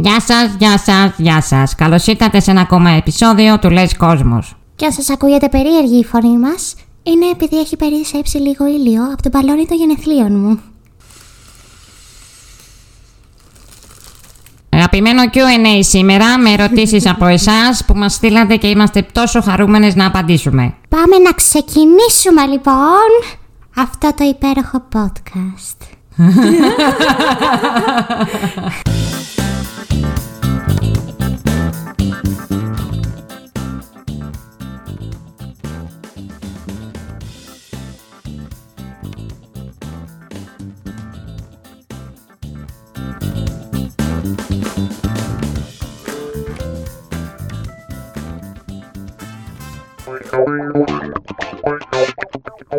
Γεια σας, γεια σας, γεια σας. Καλώς ήρθατε σε ένα ακόμα επεισόδιο του Λες Κόσμος. Και αν σας ακούγεται περίεργη η φωνή μας, είναι επειδή έχει περισσέψει λίγο ήλιο από τον μπαλόνι των γενεθλίων μου. Αγαπημένο Q&A σήμερα με ερωτήσεις από εσάς που μας στείλατε και είμαστε τόσο χαρούμενες να απαντήσουμε. Πάμε να ξεκινήσουμε λοιπόν αυτό το υπέροχο podcast.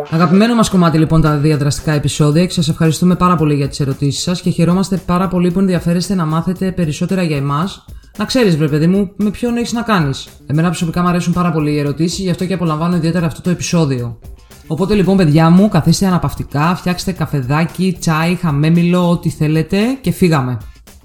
Αγαπημένο μας κομμάτι λοιπόν τα διαδραστικά επεισόδια και σας ευχαριστούμε πάρα πολύ για τις ερωτήσεις σας και χαιρόμαστε πάρα πολύ που ενδιαφέρεστε να μάθετε περισσότερα για εμάς. Να ξέρεις, βρε παιδί μου, με ποιον έχεις να κάνεις. Εμένα προσωπικά μου αρέσουν πάρα πολύ οι ερωτήσεις, γι' αυτό και απολαμβάνω ιδιαίτερα αυτό το επεισόδιο. Οπότε λοιπόν, παιδιά μου, καθίστε αναπαυτικά, φτιάξτε καφεδάκι, τσάι, χαμέμιλο, ό,τι θέλετε και φύγαμε.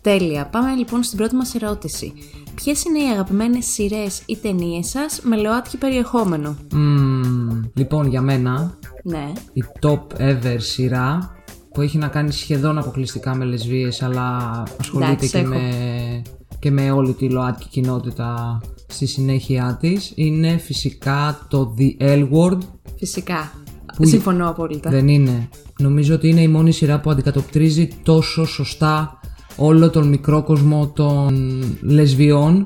Τέλεια. Πάμε λοιπόν στην πρώτη μας ερώτηση. Ποιες είναι οι αγαπημένες σειρές ή ταινίες σας με ΛΟΑΤΚΙ περιεχόμενο; Μμμ, λοιπόν, για μένα, Ναι. η top ever σειρά που έχει να κάνει σχεδόν αποκλειστικά με λεσβείες αλλά ασχολείται Εντάξει, και έχω. με, και με όλη τη ΛΟΑΤΚΙ κοινότητα στη συνέχεια της είναι φυσικά το The L Word Φυσικά. Που- Συμφωνώ απόλυτα. δεν είναι νομίζω ότι είναι η μόνη σειρά που αντικατοπτρίζει τόσο σωστά όλο τον μικρό κόσμο των λεσβιών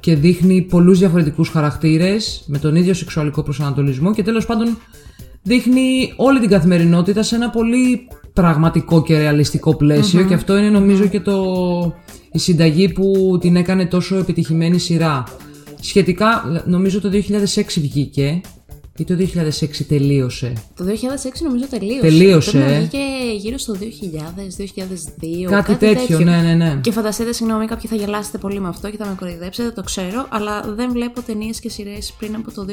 και δείχνει πολλούς διαφορετικούς χαρακτήρες με τον ίδιο σεξουαλικό προσανατολισμό και τέλος πάντων δείχνει όλη την καθημερινότητα σε ένα πολύ πραγματικό και ρεαλιστικό πλαίσιο και αυτό είναι νομίζω και το, η συνταγή που την έκανε τόσο επιτυχημένη σειρά. Σχετικά νομίζω το 2006 βγήκε ή το 2006 τελείωσε; Το 2006 νομίζω τελείωσε. Τελείωσε, Πρέπει να ε. βγήκε γύρω στο 2000, 2002. Κάτι τέτοιο, ναι, ναι, ναι. Και φανταστείτε, συγγνώμη, κάποιοι θα γελάσετε πολύ με αυτό και θα με κοροϊδέψετε, το ξέρω, αλλά δεν βλέπω ταινίες και σειρές πριν από το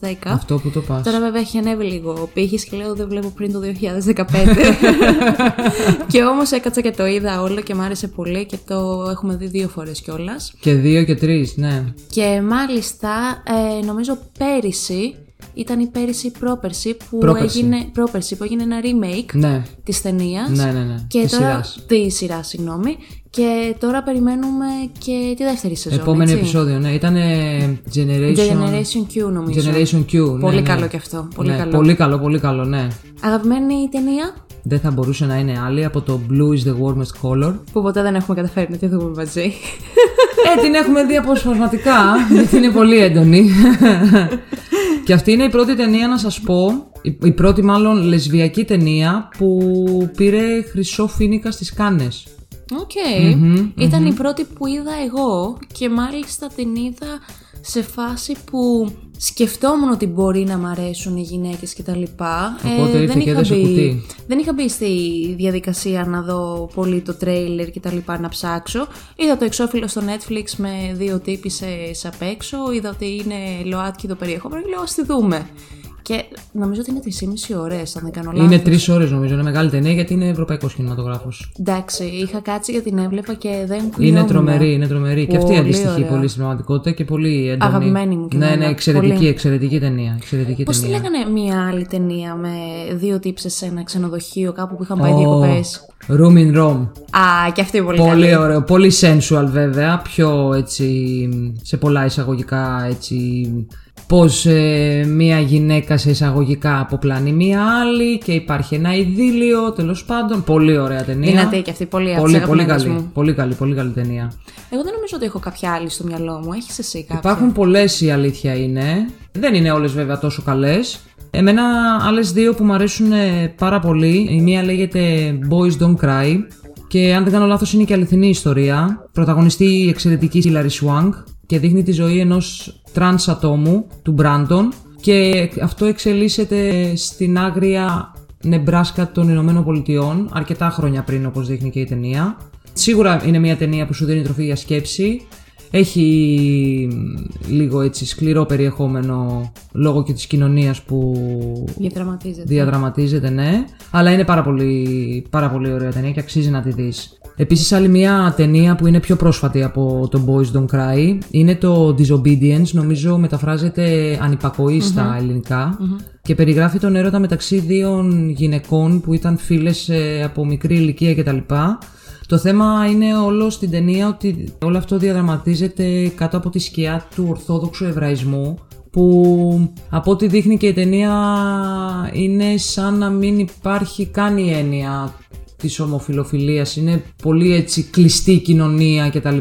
2010. Αυτό που το πας. Τώρα βέβαια έχει ανέβει λίγο ο πύχης και λέω δεν βλέπω πριν το 2015. και όμως έκατσα και το είδα όλο και μ' άρεσε πολύ και το έχουμε δει δύο φορές κιόλας. Και δύο και τρεις, ναι. Και μάλιστα ε, νομίζω πέρυσι, ήταν η πέρυσι ή πρόπερση που Πρόπερση. έγινε, πρόπερση που έγινε ένα remake Ναι. της ταινίας. Ναι, ναι, ναι. Και Της τώρα, σειράς. Τη σειρά, συγγνώμη. Και τώρα περιμένουμε και τη δεύτερη σεζόν. Επόμενο έτσι. επεισόδιο, ναι. Ήταν Generation... Generation Q νομίζω. Generation Q. ναι, Πολύ ναι. καλό κι αυτό. Πολύ Ναι, καλό. Πολύ καλό, πολύ καλό, ναι. Αγαπημένη ταινία; Δεν θα μπορούσε να είναι άλλη από το Blue is the warmest color. που ποτέ δεν έχουμε καταφέρει να τη δούμε μαζί. Ε, την έχουμε δει αποσπασματικά, γιατί είναι πολύ έντονη. και αυτή είναι η πρώτη ταινία, να σας πω, η, η πρώτη μάλλον λεσβιακή ταινία που πήρε χρυσό φίνικα στις Κάνες. Οκ. Ηταν η πρώτη που είδα εγώ και μάλιστα την είδα σε φάση που σκεφτόμουν ότι μπορεί να μ' αρέσουν οι γυναίκες και τα λοιπά. Οπότε ήρθε και έδεσε κουτί. δεν είχα μπει στη διαδικασία να δω πολύ το τρέιλερ και τα λοιπά να ψάξω. Είδα το εξώφυλλο στο Netflix με δύο τύπισσες απ' έξω. Είδα ότι είναι ΛΟΑΤΚΙ το περιεχόμενο και λέω ας τη δούμε. Και νομίζω ότι είναι 3,5 ώρες, αν δεν κάνω λάθος. Είναι τρεις ώρες νομίζω, είναι μεγάλη ταινία γιατί είναι ευρωπαϊκός κινηματογράφος. Εντάξει, είχα κάτσει και την έβλεπα και δεν Είναι κουνιόμουν. τρομερή, είναι τρομερή. και αυτή Πολύ αντιστοιχεί ωραία. πολύ στην πραγματικότητα και πολύ έντονη. Αγαπημένη μου και Ναι, εμένα, ναι, εξαιρετική, πολύ. εξαιρετική ταινία. Εξαιρετική Πώς τη ταινία. λέγανε μια άλλη ταινία με δύο τύψες σε ένα ξενοδοχείο κάπου που είχαν πάει Ω, διακοπές; Room in Rome. Α, και αυτή πολύ, Πολύ καλή. ωραίο, πολύ sensual βέβαια, πιο έτσι, σε πολλά εισαγωγικά έτσι, πως ε, μία γυναίκα σε εισαγωγικά αποπλάνει μία άλλη και υπάρχει ένα ειδήλιο, τέλος πάντων, πολύ ωραία ταινία. Δυνατή και αυτή, πολύ από πολύ, τις πολύ αγαπημένες καλή, μου. πολύ καλή, πολύ καλή ταινία. Εγώ δεν νομίζω ότι έχω κάποια άλλη στο μυαλό μου. Έχεις εσύ κάποια; Υπάρχουν πολλές η αλήθεια είναι, δεν είναι όλες βέβαια τόσο καλές. Εμένα άλλες δύο που μου αρέσουν ε, πάρα πολύ, η μία λέγεται Boys Don't Cry και αν δεν κάνω λάθος είναι και αληθινή ιστορία. Πρωταγωνιστεί η εξαιρετική Hilary Swank και δείχνει τη ζωή ενός τρανς ατόμου, του Μπράντον και αυτό εξελίσσεται στην άγρια Νεμπράσκα των Ηνωμένων Πολιτειών αρκετά χρόνια πριν όπως δείχνει και η ταινία. Σίγουρα είναι μια ταινία που σου δίνει τροφή για σκέψη. Έχει μ, λίγο έτσι σκληρό περιεχόμενο λόγω και της κοινωνίας που Διαδραματίζεται. διαδραματίζεται, ναι. Αλλά είναι πάρα πολύ, πάρα πολύ ωραία ταινία και αξίζει να τη δεις. Επίσης άλλη μια ταινία που είναι πιο πρόσφατη από το Boys Don't Cry είναι το Disobedience, νομίζω μεταφράζεται ανυπακοή στα ελληνικα και περιγράφει τον έρωτα μεταξύ δύο γυναικών που ήταν φίλες ε, από μικρή ηλικία κτλ. Το θέμα είναι όλο στην ταινία ότι όλο αυτό διαδραματίζεται κάτω από τη σκιά του ορθόδοξου εβραϊσμού που από ό,τι δείχνει και η ταινία είναι σαν να μην υπάρχει καν η έννοια της ομοφιλοφιλίας. Είναι πολύ έτσι κλειστή η κοινωνία κτλ.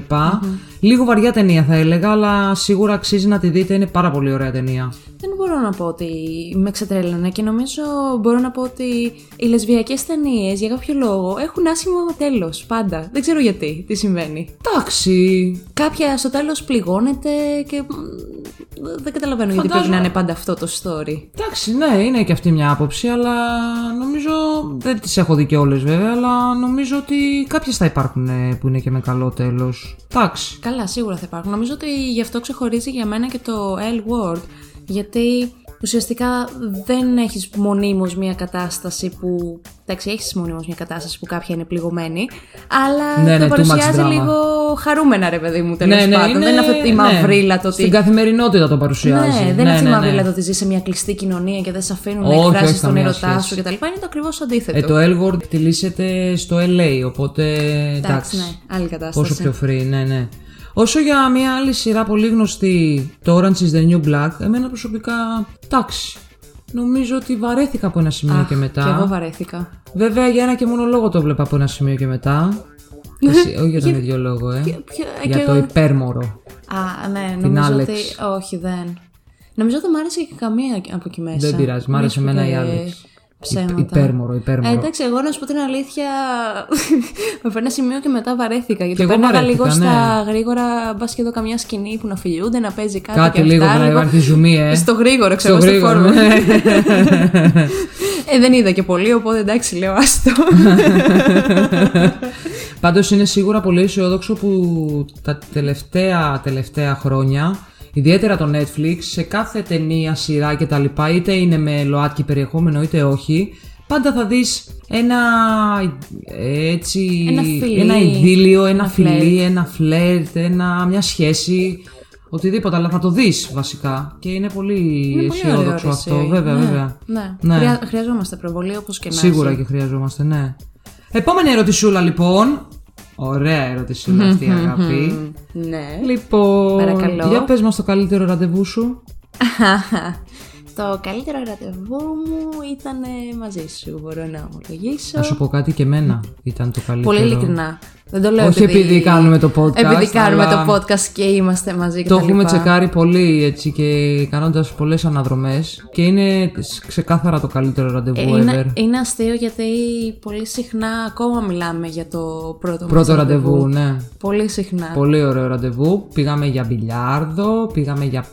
Λίγο βαριά ταινία θα έλεγα, αλλά σίγουρα αξίζει να τη δείτε. Είναι πάρα πολύ ωραία ταινία. Δεν μπορώ να πω ότι με ξετρέλανε και νομίζω μπορώ να πω ότι οι λεσβιακές ταινίες για κάποιο λόγο έχουν άσχημο τέλος πάντα. Δεν ξέρω γιατί, τι συμβαίνει. Εντάξει. Κάποια στο τέλος πληγώνεται και μ, δεν καταλαβαίνω γιατί πρέπει Φαντάζομαι- να είναι πάντα αυτό το story. Εντάξει, ναι, είναι και αυτή μια άποψη, αλλά νομίζω. Δεν τις έχω δει και όλες βέβαια, αλλά νομίζω ότι κάποιες θα υπάρχουν ε, που είναι και με καλό τέλος. Εντάξει. Καλά, σίγουρα θα υπάρχουν. Νομίζω ότι γι' αυτό ξεχωρίζει για μένα και το L word. Γιατί ουσιαστικά δεν έχεις μονίμως μια κατάσταση που... Εντάξει, έχεις μονίμως μια κατάσταση που κάποια είναι πληγωμένη, αλλά Ναι, το ναι, too much παρουσιάζει drama. λίγο χαρούμενα, ρε παιδί μου, τέλος πάντων. δεν είναι αυτή η μαυρίλα το ότι... Στην καθημερινότητα το παρουσιάζει. Ναι, δεν είναι αυτή η ναι, μαυρίλα ναι. το ότι ζει σε μια κλειστή κοινωνία και δεν σε αφήνουν να Όχι, όχι, εκφράσεις τον καμία ερωτά σχέση. σου κτλ. Είναι το ακριβώς αντίθετο. Ε, το Elward εκτιλήσεται στο LA, οπότε Εντάξει, εντάξει. ναι, άλλη κατάσταση. Πόσο πιο free, ναι, ναι. Όσο για μια άλλη σειρά πολύ γνωστή, το Orange is the New Black, εμένα προσωπικά, εντάξει. Νομίζω ότι βαρέθηκα από ένα σημείο Αχ, και μετά. Και εγώ βαρέθηκα. Βέβαια για ένα και μόνο λόγο το βλέπα από ένα σημείο και μετά. Εσύ, όχι για τον ίδιο λόγο, ε. ποιο- ε, για και το εγώ- υπέρμορο. Α, ναι, Την νομίζω Alex. ότι. Όχι, δεν. Νομίζω ότι μου άρεσε και καμία από εκεί μέσα. Δεν πειράζει, μ' άρεσε Μην σου εμένα η πω και Alex. Ψέματα. Υπ- υπέρμορο, υπέρμορο. Ε, εντάξει, εγώ να σου πω την αλήθεια. από ένα σημείο και μετά βαρέθηκα. Γιατί Κι εγώ πέρναγα βαρέθηκα, λίγο στα ναι. γρήγορα. Μπας και εδώ καμιά σκηνή που να φιλιούνται, να παίζει κάτι. Κάτι και λίγο αυτά, να λίγο- υπάρχει ζουμί, ε. Στο γρήγορο, ξέρω, Στο στο, γρήγορο, φόρμα. ναι. ε, δεν είδα και πολύ, οπότε εντάξει, λέω άστο. Πάντως είναι σίγουρα πολύ αισιόδοξο που τα τελευταία, τελευταία χρόνια, ιδιαίτερα το Netflix, σε κάθε ταινία, σειρά κτλ. είτε είναι με ΛΟΑΤΚΙ περιεχόμενο είτε όχι, πάντα θα δεις ένα ε, έτσι, Ένα φιλί, ένα ειδήλιο, ένα, ένα φιλί, φλερτ. ένα φλερτ, ένα, μια σχέση, οτιδήποτε, αλλά θα το δεις βασικά και είναι πολύ Είναι πολύ ωραία αισιόδοξο όρεξη. αυτό, βέβαια, ναι, βέβαια. Ναι. Ναι. Χρειά- χρειαζόμαστε προβολή όπως και να Σίγουρα έχει. και χρειαζόμαστε, ναι. Επόμενη ερωτησούλα λοιπόν. Ωραία ερωτησούλα αυτή, αγάπη. Ναι. λοιπόν, Παρακαλώ. για πες μας το καλύτερο ραντεβού σου. Το καλύτερο ραντεβού μου ήταν ε, μαζί σου, μπορώ να ομολογήσω. Να σου πω κάτι και εμένα ήταν το καλύτερο. Πολύ ειλικρινά. Δεν το λέω Όχι επειδή κάνουμε το podcast, Επειδή κάνουμε αλλά το podcast και είμαστε μαζί και Το τα έχουμε λοιπά. τσεκάρει πολύ έτσι και κάνοντας πολλές αναδρομές και είναι ξεκάθαρα το καλύτερο ραντεβού Ε, ever. είναι, είναι αστείο γιατί πολύ συχνά ακόμα μιλάμε για το πρώτο, μας Πρώτο ραντεβού, ναι. Πολύ συχνά. Πολύ ωραίο ραντεβού. Πήγαμε για μπιλιάρδο, πήγαμε για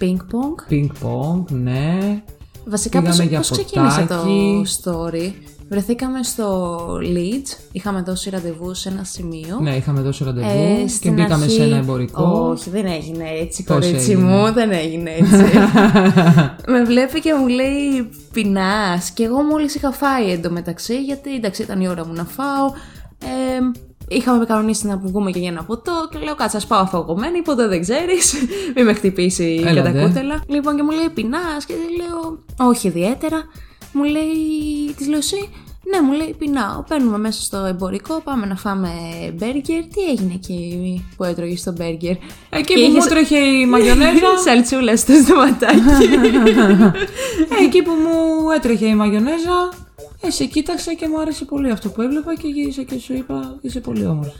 Ping pong. ping pong, ναι. Βασικά Πήγαμε πώς, για πώς ξεκίνησε το ποτάκι. story; Βρεθήκαμε στο Leeds, είχαμε δώσει ραντεβού σε ένα σημείο. Ναι, είχαμε δώσει ραντεβού Ε, και στην μπήκαμε αρχή- σε ένα εμπορικό. Όχι, δεν έγινε έτσι, Πώς κορίτσι έγινε; μου, δεν έγινε έτσι. με βλέπει και μου λέει πεινάς. Και εγώ μόλις είχα φάει εντωμεταξύ, γιατί εντάξει ήταν η ώρα μου να φάω. Ε, είχαμε κανονίσει να βγούμε και για ένα ποτό και λέω κάτσε, ας πάω αφαγωμένη, ποτέ δεν ξέρεις. Μην με χτυπήσει η Έλα, κατακούτελα. Λοιπόν, και μου λέει πεινάς και λέω όχι ιδιαίτερα. Μου λέει, της λέω εσύ, ναι, μου λέει πεινάω. Παίρνουμε μέσα στο εμπορικό, πάμε να φάμε μπέργκερ. Τι έγινε εκεί που έτρωγε στο μπέργκερ; Εκεί που μου έτρεχε η μαγιονέζα. Σαλτσούλα στο στοματάκι. ε, εκεί που μου έτρεχε η μαγιονέζα. Ε, σε κοίταξα και μου άρεσε πολύ αυτό που έβλεπα και γύρισα και σου είπα είσαι πολύ όμορφη.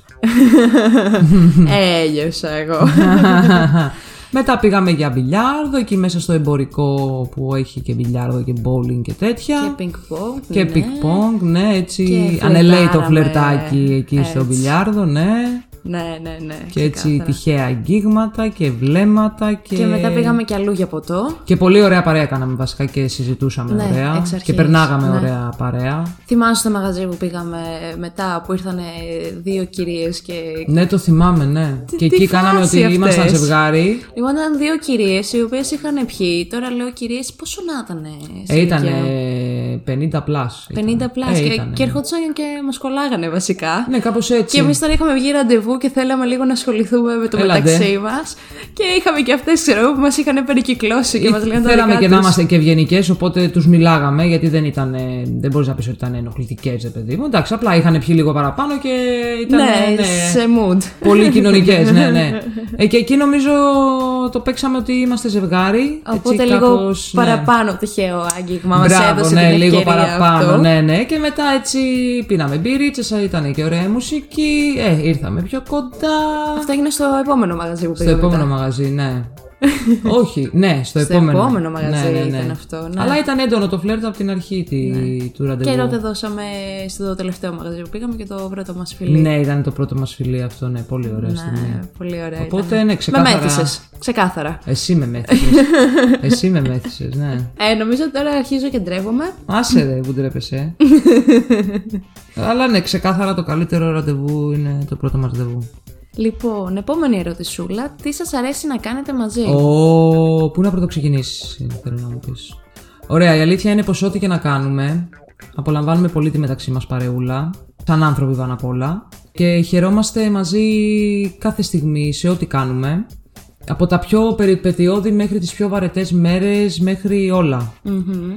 Έλειωσα εγώ. Μετά πήγαμε για μπιλιάρδο, εκεί μέσα στο εμπορικό που έχει και μπιλιάρδο και bowling και τέτοια. και ping pong. Και ναι. ping pong, ναι, έτσι. Και Ανελαίει το φλερτάραμε, φλερτάκι εκεί στο έτσι. μπιλιάρδο, ναι. Ναι, ναι, ναι. Και έτσι ξεκάθαρα. τυχαία αγγίγματα και βλέμματα και. Και μετά πήγαμε κι αλλού για ποτό. Και πολύ ωραία παρέα κάναμε βασικά και συζητούσαμε Ναι, ωραία. εξ αρχής, και περνάγαμε ναι. ωραία παρέα. Θυμάσαι το μαγαζί που πήγαμε μετά που ήρθαν δύο κυρίες και. Ναι, το θυμάμαι, ναι. και τι εκεί κάναμε φάση ότι αυτές; ήμασταν ζευγάρι. Λοιπόν, ήταν δύο κυρίες οι οποίες είχαν πιει. Τώρα λέω κυρίες, πόσο να ήταν. Ε, ήταν 50 plus. 50 ήταν. plus Ε, και, ήτανε, και ναι. ερχόντουσαν και μας κολλάγανε βασικά. Ναι, κάπως έτσι. Και εμείς τώρα είχαμε βγει ραντεβού και θέλαμε λίγο να ασχοληθούμε με το Έλα ντε. μεταξύ μας. Και είχαμε και αυτές, ξέρω εγώ, που μας είχαν περικυκλώσει και μας λέγανε τα Θέλαμε δικά και να τους. είμαστε και ευγενικές, οπότε τους μιλάγαμε γιατί δεν ήταν. Δεν μπορείς να πεις ότι ήταν ενοχλητικέ, ρε παιδί μου. Εντάξει, απλά είχαν πιει λίγο παραπάνω και ήταν. Ναι, σε mood. Πολύ κοινωνικές, ναι, ναι. Ε, και εκεί νομίζω το παίξαμε ότι είμαστε ζευγάρι. Οπότε έτσι, λίγο κάπως, ναι. παραπάνω τυχαίο άγγιγμα μας Μπράβο, έδωσε ναι, την λίγο ευκαιρία παραπάνω, αυτό. ναι, ναι. Και μετά έτσι πίναμε μπύριτσες, ήταν και ωραία μουσική. Ε, ήρθαμε πιο κοντά. Αυτό έγινε στο επόμενο μαγαζί που Στο πήγαμε. επόμενο μετά. μαγαζί, ναι. Όχι, ναι, στο, Στο επόμενο. επόμενο μαγαζί ήταν αυτό, ναι. Αλλά ήταν έντονο το φλερτ από την αρχή τη, του ραντεβού. Και τότε δώσαμε στο τελευταίο μαγαζί που πήγαμε και το πρώτο μας φιλί. Ναι, ήταν το πρώτο μας φιλί αυτό, ναι, πολύ ωραία στιγμή. Ναι, πολύ ωραία. Οπότε, ήταν. ναι, ξεκάθαρα- Με μέθησες. Ξεκάθαρα. Εσύ με μέθησες. Εσύ με μέθησες, ναι. Ε, νομίζω ότι τώρα αρχίζω και ντρέπομαι. Άσε ρε που ντρέπεσαι. Αλλά ναι, ξεκάθαρα το καλύτερο ραντεβού είναι το πρώτο μας ραντεβού. Λοιπόν, επόμενη ερωτησούλα. Τι σας αρέσει να κάνετε μαζί; Ο... Πού να πρωτοξεκινήσεις, θέλω να μου πεις. Ωραία, η αλήθεια είναι πως ό,τι και να κάνουμε, απολαμβάνουμε πολύ τη μεταξύ μας παρεούλα, σαν άνθρωποι πάνω απ' όλα, και χαιρόμαστε μαζί κάθε στιγμή σε ό,τι κάνουμε, από τα πιο περιπετειώδη μέχρι τις πιο βαρετές μέρες, μέχρι όλα. Μμμ.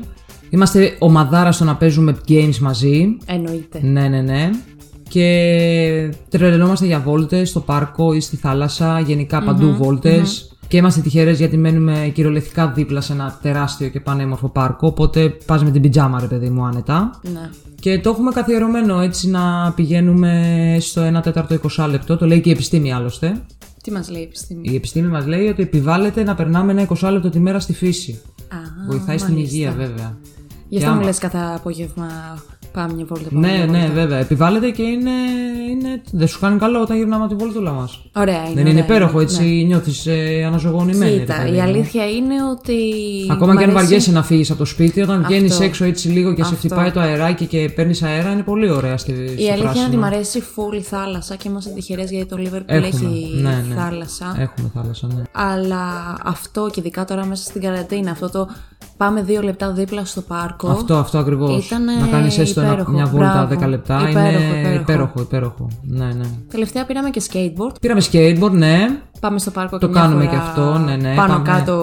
Είμαστε ομαδάρα στο να παίζουμε games μαζί, Εννοείται. ναι, ναι, ναι. Και τρελαινόμαστε για βόλτες στο πάρκο ή στη θάλασσα, γενικά παντού βόλτες. Και είμαστε τυχερές γιατί μένουμε κυριολεκτικά δίπλα σε ένα τεράστιο και πανέμορφο πάρκο. Οπότε πας με την πιτζάμα, ρε παιδί μου, άνετα. Ναι. Και το έχουμε καθιερωμένο έτσι να πηγαίνουμε στο 1 τέταρτο 20 λεπτό. Το λέει και η επιστήμη άλλωστε. Τι μας λέει η επιστήμη; Η επιστήμη μας λέει ότι επιβάλλεται να περνάμε ένα 20 λεπτό τη μέρα στη φύση. Α, Βοηθάει στην μάλιστα. υγεία, βέβαια. Γι' αυτό Και μου άμα- λες κάθε απόγευμα πάμε μια βόλτα. πάμε Ναι, μια ναι, βόλτα. βέβαια. Επιβάλλεται και είναι, είναι. Δεν σου κάνει καλό όταν γυρνάμε από τη βόλτουλα μας. Ωραία είναι. Δεν είναι ωραία υπέροχο, είναι. έτσι νιώθεις ε, αναζωογονημένη. ρε Κοίτα, παιδί η μου. αλήθεια είναι ότι. Ακόμα μ' και αν αρέσει- βαριέσαι να φύγεις από το σπίτι, όταν βγαίνεις Αυτό. έξω έτσι λίγο και σε Αυτό. χτυπάει το αεράκι και παίρνεις αέρα, είναι πολύ ωραία στη, στο Η αλήθεια είναι ότι πράσινο. μ' αρέσει full η θάλασσα και είμαστε τυχερές γιατί το Liverpool Έχουμε, έχει ναι, ναι. θάλασσα. Έχουμε θάλασσα, ναι. Αλλά αυτό και ειδικά τώρα μέσα στην καραντίνα, αυτό το πάμε δύο λεπτά δίπλα στο πάρκο. Αυτό, αυτό ακριβώς. Ήτανε Να κάνεις έστω ένα- υπέροχο, μια βόλτα μπράβο. 10 λεπτά. Υπέροχο, είναι υπέροχο. υπέροχο, υπέροχο. Ναι, ναι. Τελευταία πήραμε και skateboard. Πήραμε skateboard, ναι. Πάμε στο πάρκο Το και μια κάνουμε φορά και αυτό, ναι, ναι, Πάνω πάμε- κάτω,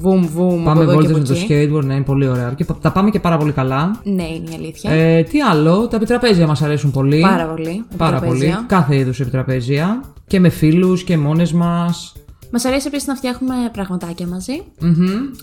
βουμ βουμ. Πάμε από εδώ και βόλτες από με το εκεί. skateboard, ναι, είναι πολύ ωραία. Και τα πάμε και πάρα πολύ καλά. Ναι, είναι η αλήθεια. Ε, τι άλλο, τα επιτραπέζια μας αρέσουν πολύ. Πάρα πολύ. Πάρα επιτραπέζια. πολύ. Κάθε είδους επιτραπέζια. Και με φίλους και μόνες μας. Μας αρέσει επίσης να φτιάχνουμε πραγματάκια μαζί.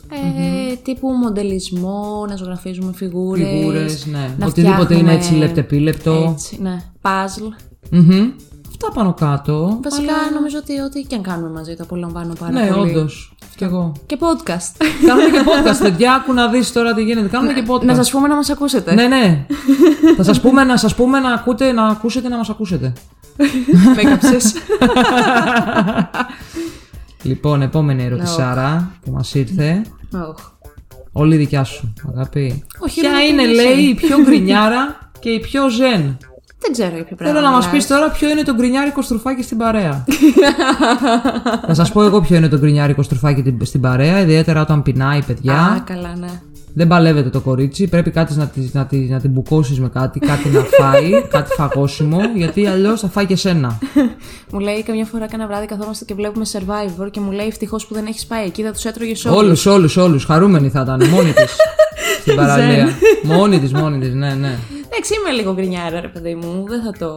Ε, Τύπου μοντελισμό, να ζωγραφίζουμε φιγούρες. Φιγούρες, ναι. να Οτιδήποτε είναι φτιάχνουμε- έτσι λεπτεπίλεπτο. Έτσι, ναι. Puzzle. Μμμ. Αυτά πάνω κάτω. Βασικά νομίζω ότι ό,τι και αν κάνουμε μαζί το απολαμβάνω πάρα Ναι, πολύ. όντως. Κι εγώ. Και podcast. Κάνουμε και podcast, παιδιά. Άκου να δεις τώρα τι γίνεται. Κάνουμε και podcast. να σας πούμε να μας ακούσετε. Ναι, ναι. Θα σας πούμε να σας πούμε να ακούτε, να ακούσετε, να μας ακούσετε. Με έκαψες. Λοιπόν, επόμενη ερωτησάρα που μας ήρθε. Οχ. Όλη δικιά σου, αγάπη. Όχι, Ποια ρε, είναι, δεν λέει, είσαι. η πιο γκρινιάρα και η πιο ζεν; Δεν ξέρω για ποιο πράγμα. Θέλω να μας μιλάς. πεις τώρα ποιο είναι το γκρινιάρικο στρουφάκι στην παρέα. Θα σας πω εγώ ποιο είναι το γκρινιάρικο στρουφάκι την- στην παρέα, ιδιαίτερα όταν πεινάει, παιδιά. Α, καλά, ναι. Δεν παλεύεται το κορίτσι. Πρέπει κάτι να, τη, να, τη, να την μπουκώσεις με κάτι, κάτι να φάει, κάτι φαγόσιμο, γιατί αλλιώς θα φάει και σένα. Μου λέει καμιά φορά κάνα βράδυ καθόμαστε και βλέπουμε Survivor και μου λέει ευτυχώς που δεν έχεις πάει εκεί, θα τους έτρωγες όλους. Όλους, όλους, όλους. Χαρούμενη θα ήταν, μόνη της. στην παραλία. μόνη της, μόνη της, ναι, ναι. Εντάξει, είμαι λίγο γκρινιάρα, ρε παιδί μου, δεν θα το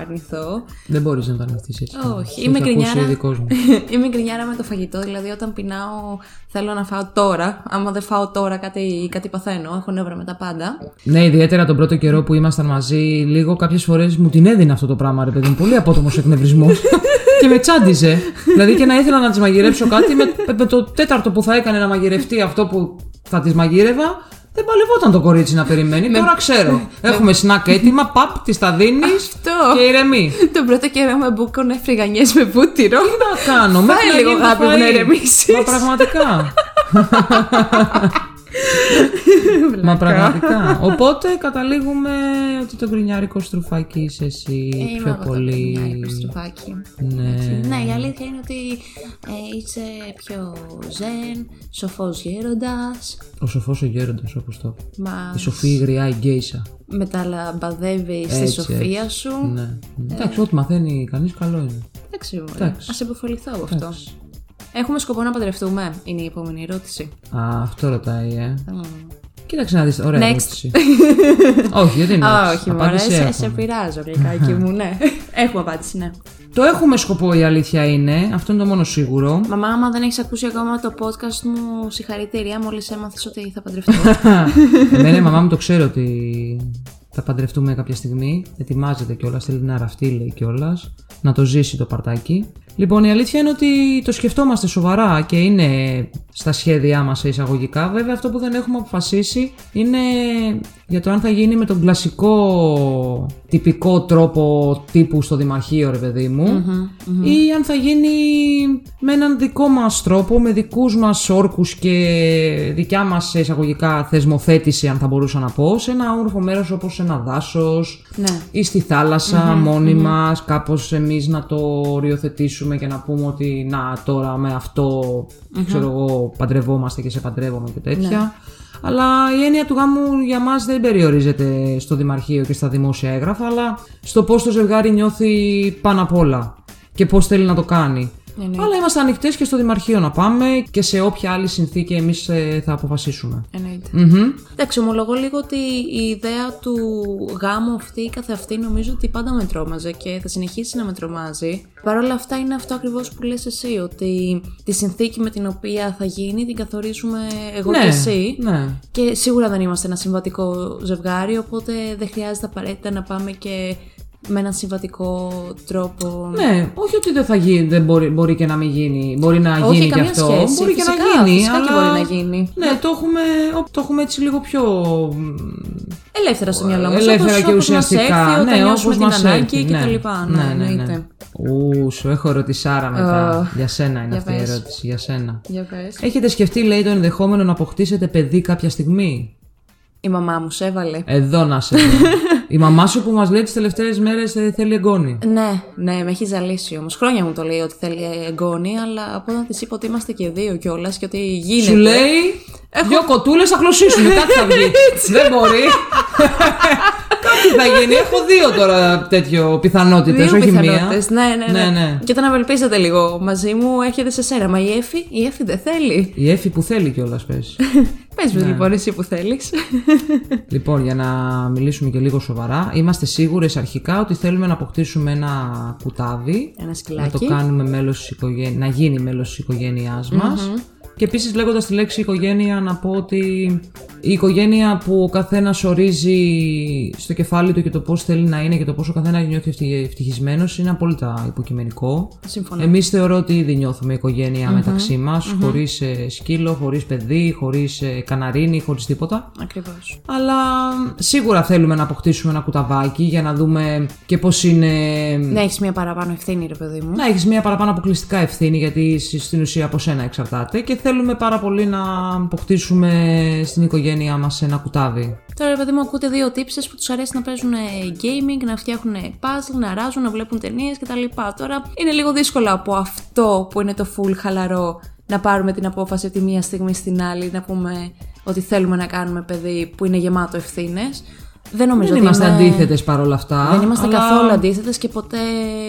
αρνηθώ. Δεν μπορείς να τα ανοιχτεί έτσι. Όχι, Το είμαι έχει ακούσει γκρινιάρα. ο ειδικός μου. είμαι γκρινιάρα με το φαγητό, δηλαδή όταν πεινάω θέλω να φάω τώρα. Άμα δεν φάω τώρα κάτι, κάτι παθαίνω, έχω νεύρα με τα πάντα. Ναι, ιδιαίτερα τον πρώτο καιρό που ήμασταν μαζί, λίγο κάποιες φορές μου την έδινε αυτό το πράγμα, ρε παιδί μου. Πολύ απότομος εκνευρισμός. και με τσάντιζε. δηλαδή και να ήθελα να της μαγειρέψω κάτι με, με το τέταρτο που θα έκανε να μαγειρευτεί αυτό που θα της μαγείρευα, Δεν παλευόταν το κορίτσι να περιμένει. Τώρα ξέρω. Έχουμε σνακ έτοιμα, παπ, τη τα δίνεις Αυτό. και ηρεμεί. Τον πρώτο καιρό με μπούκον φρυγανιές με βούτυρο. Τι να κάνω, Φάει μέχρι να λίγο γίνει το αγάπη μου φαΐ. να ηρεμήσεις. Μα πραγματικά. Μα πραγματικά. Οπότε καταλήγουμε ότι το γκρινιάρικο στρουφάκι είσαι εσύ Ε, πιο πολύ. Στροφάκι. Ναι. Ναι, η αλήθεια είναι ότι ε, είσαι πιο ζεν, σοφός γέροντας, Ο σοφός ο γέροντας, όπως το. είπα. μας Η σοφή η γριά η γκέισα. μεταλαμπαδεύει στη Έτσι, σοφία έτσι. σου. Ναι. Εντάξει, ό,τι μαθαίνει κανείς, καλό είναι. Εντάξει, μωρέ. Εντάξει. ας υποφεληθώ από αυτό. Έχουμε σκοπό να παντρευτούμε, είναι η επόμενη ερώτηση. Α, αυτό ρωτάει, ε. Κοίταξε να δεις, ωραία Next. ερώτηση. όχι, γιατί είναι. Α, όχι, μωρέ, Απάντηση σε, έχουμε. σε πειράζω, λιγάκι μου, ναι. Έχουμε απάντηση, ναι. Το έχουμε σκοπό η αλήθεια είναι, αυτό είναι το μόνο σίγουρο. Μαμά, άμα δεν έχεις ακούσει ακόμα το podcast μου, συγχαρητήρια, μόλις έμαθες ότι θα παντρευτώ. Εμένα η μαμά μου το ξέρει ότι θα παντρευτούμε κάποια στιγμή. Ετοιμάζεται κιόλας, θέλει να ραφτεί, λέει κιόλας. Να το ζήσει το παρτάκι. Λοιπόν, η αλήθεια είναι ότι το σκεφτόμαστε σοβαρά και είναι στα σχέδιά μας σε εισαγωγικά. Βέβαια, αυτό που δεν έχουμε αποφασίσει είναι για το αν θα γίνει με τον κλασικό τυπικό τρόπο τύπου στο Δημαρχείο, ρε παιδί μου, ή αν θα γίνει με έναν δικό μας τρόπο, με δικούς μας όρκους και δικιά μας σε εισαγωγικά θεσμοθέτηση, αν θα μπορούσα να πω, σε ένα όμορφο μέρος όπως ένα δάσος ναι. ή στη θάλασσα μόνοι μας, κάπως εμείς να το οριοθετήσουμε και να πούμε ότι να τώρα με αυτό, ξέρω εγώ, παντρευόμαστε και σε παντρεύομαι και τέτοια. Αλλά η έννοια του γάμου για μας δεν περιορίζεται στο Δημαρχείο και στα δημόσια έγγραφα, αλλά στο πώς το ζευγάρι νιώθει πάνω απ' όλα και πώς θέλει να το κάνει. Εννοείται. Αλλά είμαστε ανοιχτές και στο Δημαρχείο να πάμε και σε όποια άλλη συνθήκη εμείς ε, θα αποφασίσουμε. Εννοείται. Μμμ. Εντάξει, ομολογώ λίγο ότι η ιδέα του γάμου αυτή καθ' αυτή νομίζω ότι πάντα με τρόμαζε και θα συνεχίσει να με τρομάζει. Παρ' όλα αυτά είναι αυτό ακριβώς που λες εσύ, ότι τη συνθήκη με την οποία θα γίνει την καθορίζουμε εγώ και εσύ. Ναι. Και σίγουρα δεν είμαστε ένα συμβατικό ζευγάρι, οπότε δεν χρειάζεται απαραίτητα να πάμε και με έναν συμβατικό τρόπο. Ναι, όχι ότι δεν θα γίνει, δεν μπορεί, μπορεί και να μην γίνει. Μπορεί να Όχι, γίνει και καμία αυτό. σχέση. Μπορεί και Φυσικά, να γίνει. φυσικά και αλλά... μπορεί να γίνει. Ναι, το έχουμε, ο- το έχουμε έτσι λίγο πιο. Ελεύθερα στο μυαλό μας, ελεύθερα όπως, και όπως μας ουσιαστικά. έρθει, όταν ναι, νιώσουμε όπως την μας ανάγκη έρθει. και ναι. τα λοιπά. Ναι, εννοείται. Ου, σου έχω ερωτησάρα μετά. Αχ. για σένα είναι Για αυτή η πες. ερώτηση. Για σένα. Για πες. Έχετε σκεφτεί, λέει, το ενδεχόμενο να αποκτήσετε παιδί κάποια στιγμή; Η μαμά μου σε έβαλε. Εδώ να σε. δω. η μαμά σου που μας λέει τις τελευταίες μέρες θέλει εγγόνη. Ναι, ναι, με έχει ζαλίσει όμως. Χρόνια μου το λέει ότι θέλει εγγόνη, αλλά από όταν της είπα ότι είμαστε και δύο κιόλας και ότι γίνεται. Σου λέει, δυο κοτούλες θα χλωσίσουν. Κάτι θα βγει. Δεν μπορεί. Κάτι θα γίνει. Έχω δύο τώρα τέτοιο πιθανότητες, Δύο όχι μία. πιθανότητες. Ναι, ναι, ναι, Ναι, ναι. Και όταν απελπίζετε λίγο μαζί μου, έρχεται σε σένα. Μα η Εφη, η Εφη δεν θέλει. Η Εφη που θέλει κιόλας, πες. Πες Ναι. μου λοιπόν, εσύ που θέλεις. λοιπόν, για να μιλήσουμε και λίγο σοβαρά, είμαστε σίγουρες αρχικά ότι θέλουμε να αποκτήσουμε ένα κουτάβι. Ένα Να σκυλάκι. το κάνουμε μέλος της οικογένειας, να γίνει μέλος της οικογένειάς μας. Και επίσης λέγοντας τη λέξη οικογένεια να πω ότι η οικογένεια που ο καθένας ορίζει στο κεφάλι του και το πώς θέλει να είναι και το πώς ο καθένας νιώθει ευτυχ- ευτυχισμένος είναι απόλυτα υποκειμενικό. Συμφωνώ. Εμείς θεωρώ ότι ήδη νιώθουμε οικογένεια μεταξύ μας, χωρίς ε, σκύλο, χωρίς παιδί, χωρίς ε, καναρίνι, χωρίς τίποτα. Ακριβώς. Αλλά σίγουρα θέλουμε να αποκτήσουμε ένα κουταβάκι για να δούμε και πώς είναι Να έχεις μια παραπάνω ευθύνη, ρε παιδί μου. να έχεις μια παραπάνω αποκλειστικά ευθύνη, γιατί σ- στην ουσία από σένα εξαρτάται και θέλουμε πάρα πολύ να αποκτήσουμε στην οικογένειά μας ένα κουτάβι. Τώρα, ρε παιδί μου, ακούτε δύο τύψεις που τους αρέσει να παίζουν ε, gaming, να φτιάχνουν puzzle, να ράζουν, να βλέπουν ταινίες κτλ. Τώρα είναι λίγο δύσκολο από αυτό που είναι το full χαλαρό να πάρουμε την απόφαση από τη μία στιγμή στην άλλη να πούμε ότι θέλουμε να κάνουμε παιδί που είναι γεμάτο ευθύνες. Δεν νομίζω Δεν ότι είμαστε είναι... αντίθετες παρόλα αυτά. Δεν είμαστε αλλά- καθόλου αντίθετες και ποτέ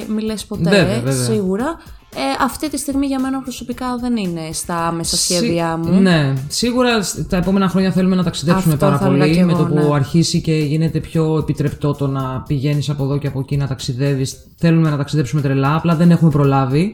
μη λες ποτέ, Βέβαια, βέβαια. σίγουρα. Ε, αυτή τη στιγμή για μένα προσωπικά δεν είναι στα άμεσα σχέδιά μου. Ναι, σίγουρα σ- τα επόμενα χρόνια θέλουμε να ταξιδέψουμε Αυτό πάρα θα έλεγα πολύ. κι με εγώ, το που ναι. αρχίσει και γίνεται πιο επιτρεπτό το να πηγαίνεις από εδώ και από εκεί να ταξιδεύεις. Θέλουμε να ταξιδέψουμε τρελά, απλά δεν έχουμε προλάβει.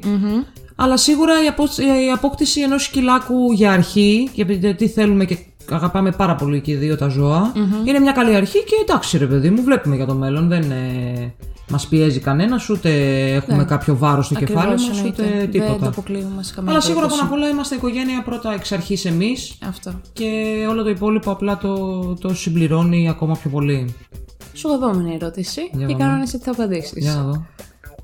Αλλά σίγουρα η, απο- η απόκτηση ενός σκυλάκου για αρχή, γιατί θέλουμε και αγαπάμε πάρα πολύ και οι δύο τα ζωα Είναι μια καλή αρχή και εντάξει ρε παιδί μου, βλέπουμε για το μέλλον. Δεν ε, μας πιέζει κανένας, ούτε έχουμε κάποιο βάρος στο Ακριβώς, κεφάλι μας, εννοείται. ούτε Δεν το τίποτα. αποκλείουμε σε καμία Αλλά σίγουρα περίπτωση. πάνω απ' όλα είμαστε οικογένεια πρώτα εξ αρχής εμείς Αυτό. και όλο το υπόλοιπο απλά το, το συμπληρώνει ακόμα πιο πολύ. Σου έχω επόμενη ερώτηση Για και να κάνω δω. να εσύ τι θα απαντήσεις. Για να δω.